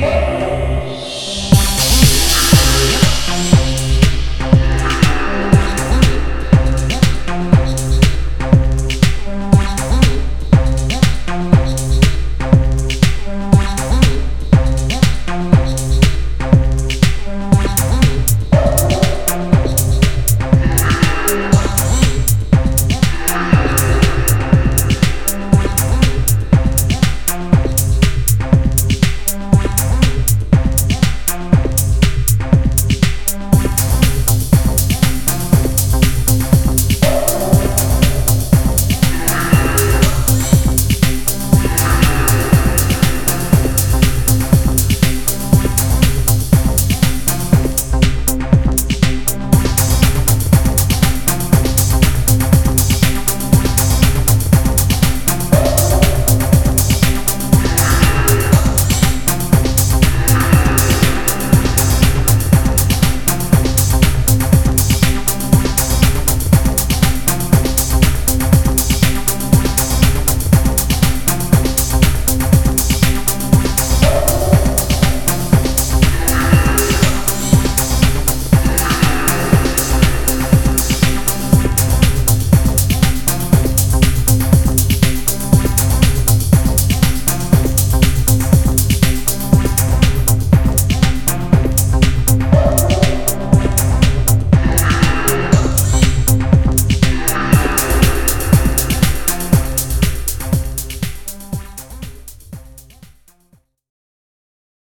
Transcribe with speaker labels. Speaker 1: Hey!